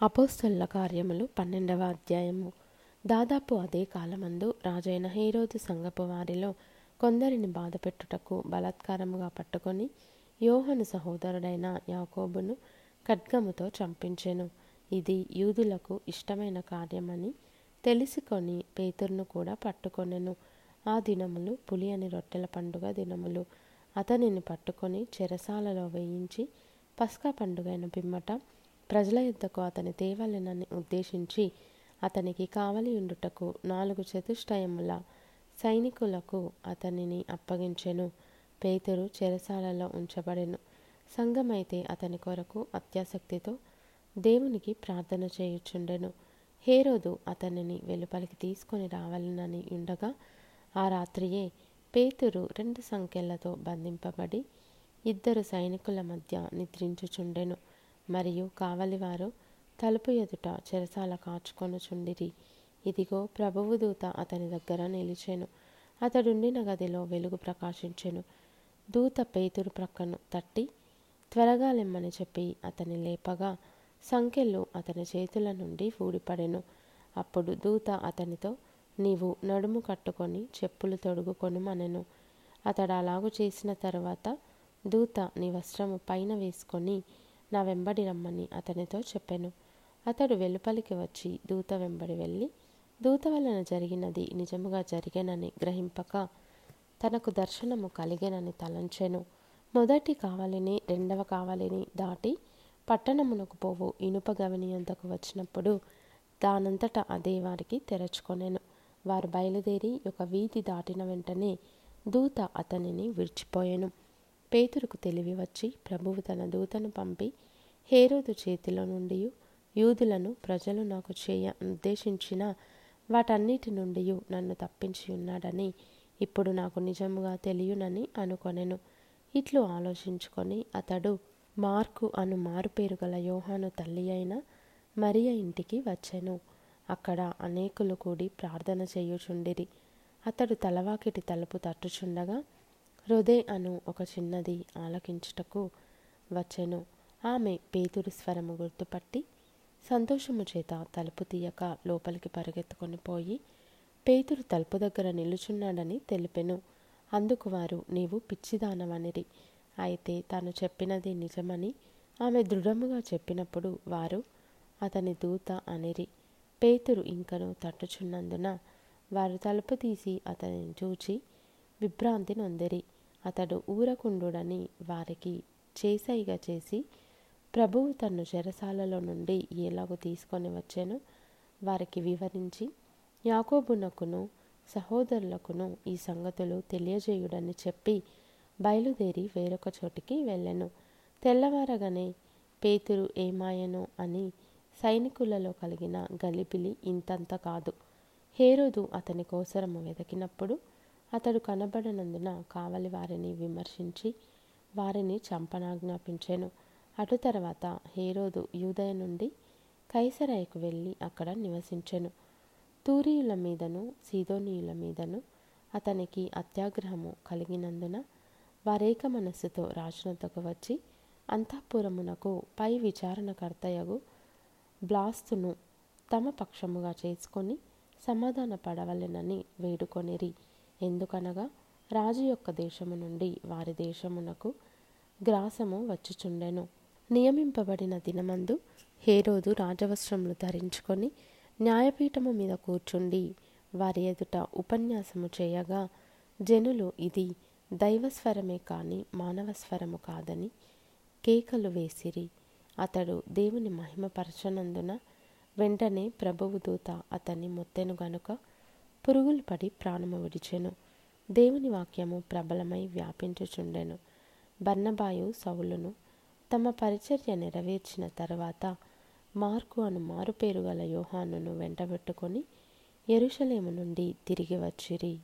అపోస్తల కార్యములు పన్నెండవ అధ్యాయము. దాదాపు అదే కాలమందు రాజైన హీరోదు సంగపు వారిలో కొందరిని బాధపెట్టుటకు బలాత్కారముగా పట్టుకొని యోహను సహోదరుడైన యాకోబును ఖడ్గముతో చంపించెను. ఇది యూదులకు ఇష్టమైన కార్యమని తెలుసుకొని పేతురును కూడా పట్టుకొనెను. ఆ దినములు పులి అని రొట్టెల పండుగ దినములు. అతనిని పట్టుకొని చెరసాలలో వేయించి పస్కా పండుగైన పిమ్మట ప్రజల యుద్ధకు అతని తేవలెనని ఉద్దేశించి అతనికి కావలి ఉండుటకు నాలుగు చతుష్టయముల సైనికులకు అతనిని అప్పగించెను. పేతురు చెరసాలలో ఉంచబడెను. సంఘమైతే అతని కొరకు అత్యాసక్తితో దేవునికి ప్రార్థన చేయుచుండెను. హేరోదు అతనిని వెలుపలికి తీసుకొని రావాలనని ఉండగా ఆ రాత్రియే పేతురు రెండు సంఖ్యలతో బంధింపబడి ఇద్దరు సైనికుల మధ్య నిద్రించుచుండెను. మరియు కావలివారు తలుపు ఎదుట చెరసాల కాచుకొనుచుండిరి ఇదిగో ప్రభువు దూత అతని దగ్గర నిలిచెను. అతడుండిన గదిలో వెలుగు ప్రకాశించెను. దూత పేతురు ప్రక్కను తట్టి త్వరగా లెమ్మని చెప్పి అతని లేపగా సంఖ్యలు అతని చేతుల నుండి ఊడిపడెను. అప్పుడు దూత అతనితో నీవు నడుము కట్టుకొని చెప్పులు తొడుగుకొనుమనెను అతడు అలాగు చేసిన తర్వాత దూత నీ వస్త్రము పైన వేసుకొని నా వెంబడి రమ్మని అతనితో చెప్పాను. అతడు వెలుపలికి వచ్చి దూత వెంబడి వెళ్ళి దూత వలన జరిగినది నిజముగా జరిగేనని గ్రహింపక తనకు దర్శనము కలిగేనని తలంచెను. మొదటి కావలిని రెండవ కావలిని దాటి పట్టణమునకు పోవు. ఇనుప గవనియంతకు వచ్చినప్పుడు దానంతట అదే వారికి తెరచుకొనెను. వారు బయలుదేరి ఒక వీధి దాటిన వెంటనే దూత అతనిని విడిచిపోయాను. పేతురుకు తెలివి వచ్చి ప్రభువు తన దూతను పంపి హేరోదు చేతిలో నుండి యూదులను ప్రజలు నాకు చేయ ఉద్దేశించిన వాటన్నిటి నుండి నన్ను తప్పించి ఉన్నాడని ఇప్పుడు నాకు నిజముగా తెలియనని అనుకొనెను. ఇట్లు ఆలోచించుకొని అతడు మార్కు అను మారుపేరు గల యోహాను తల్లి అయిన మరియ ఇంటికి వచ్చెను. అక్కడ అనేకులు కూడి ప్రార్థన చేయుచుండిరి. అతడు తలవాకిటి తలుపు తట్టుచుండగా హృదయ అను ఒక చిన్నది ఆలకించుటకు వచ్చెను. ఆమె పేతురు స్వరము గుర్తుపట్టి సంతోషము చేత తలుపు తీయక లోపలికి పరిగెత్తుకొని పోయి పేతురు తలుపు దగ్గర నిలుచున్నాడని తెలిపెను. అందుకు వారు నీవు పిచ్చిదానవనిరి. అయితే తాను చెప్పినది నిజమని ఆమె దృఢముగా చెప్పినప్పుడు వారు అతని దూత అనిరి. పేతురు ఇంకను తట్టుచున్నందున వారు తలుపు తీసి అతనిని చూచి విభ్రాంతి నొందిరి. అతడు ఊరకుండుడని వారికి చేసైగా చేసి ప్రభువు తన్ను చెరసాలలో నుండి ఎలాగో తీసుకొని వచ్చానో? వారికి వివరించి యాకోబునకును సహోదరులకును ఈ సంగతులు తెలియజేయుడని చెప్పి బయలుదేరి వేరొక చోటికి వెళ్ళెను. తెల్లవారగానే పేతురు ఏమాయను అని సైనికులలో కలిగిన గలిబిలి ఇంతంత కాదు. హేరోదు అతని కోసరము వెతికినప్పుడు అతడు కనబడనందున కావలి వారిని విమర్శించి వారిని చంపనాజ్ఞాపించెను. అటు తర్వాత హేరోదు యూదయ నుండి కైసరాయికు వెళ్ళి అక్కడ నివసించెను. తూరియుల మీదను సీదోనీయుల మీదను అతనికి అత్యాగ్రహము కలిగినందున వారేక మనస్సుతో రాజునొద్దకు వచ్చి అంతఃపురమునకు పై విచారణకర్తయగు బ్లాస్తును తమ పక్షముగా చేసుకొని సమాధాన పడవలెనని వేడుకొనిరి. ఎందుకనగా రాజు యొక్క దేశము నుండి వారి దేశమునకు గ్రాసము వచ్చుచుండెను. నియమింపబడిన దినమందు హేరోదు రాజవస్త్రములు ధరించుకొని న్యాయపీఠము మీద కూర్చుండి వారి ఎదుట ఉపన్యాసము చేయగా జనులు ఇది దైవస్వరమే కాని మానవస్వరము కాదని కేకలు వేసిరి. అతడు దేవుని మహిమపరచనందున వెంటనే ప్రభువు దూత అతన్ని మొత్తెను గనుక పురుగులు పడి ప్రాణము విడిచెను. దేవుని వాక్యము ప్రబలమై వ్యాపించుచుండెను. బర్ణబాయు సౌలును తమ పరిచర్య నెరవేర్చిన తర్వాత మార్కు అను మారుపేరు గల యోహానును వెంటబెట్టుకొని ఎరుషలేము నుండి తిరిగి వచ్చిరి.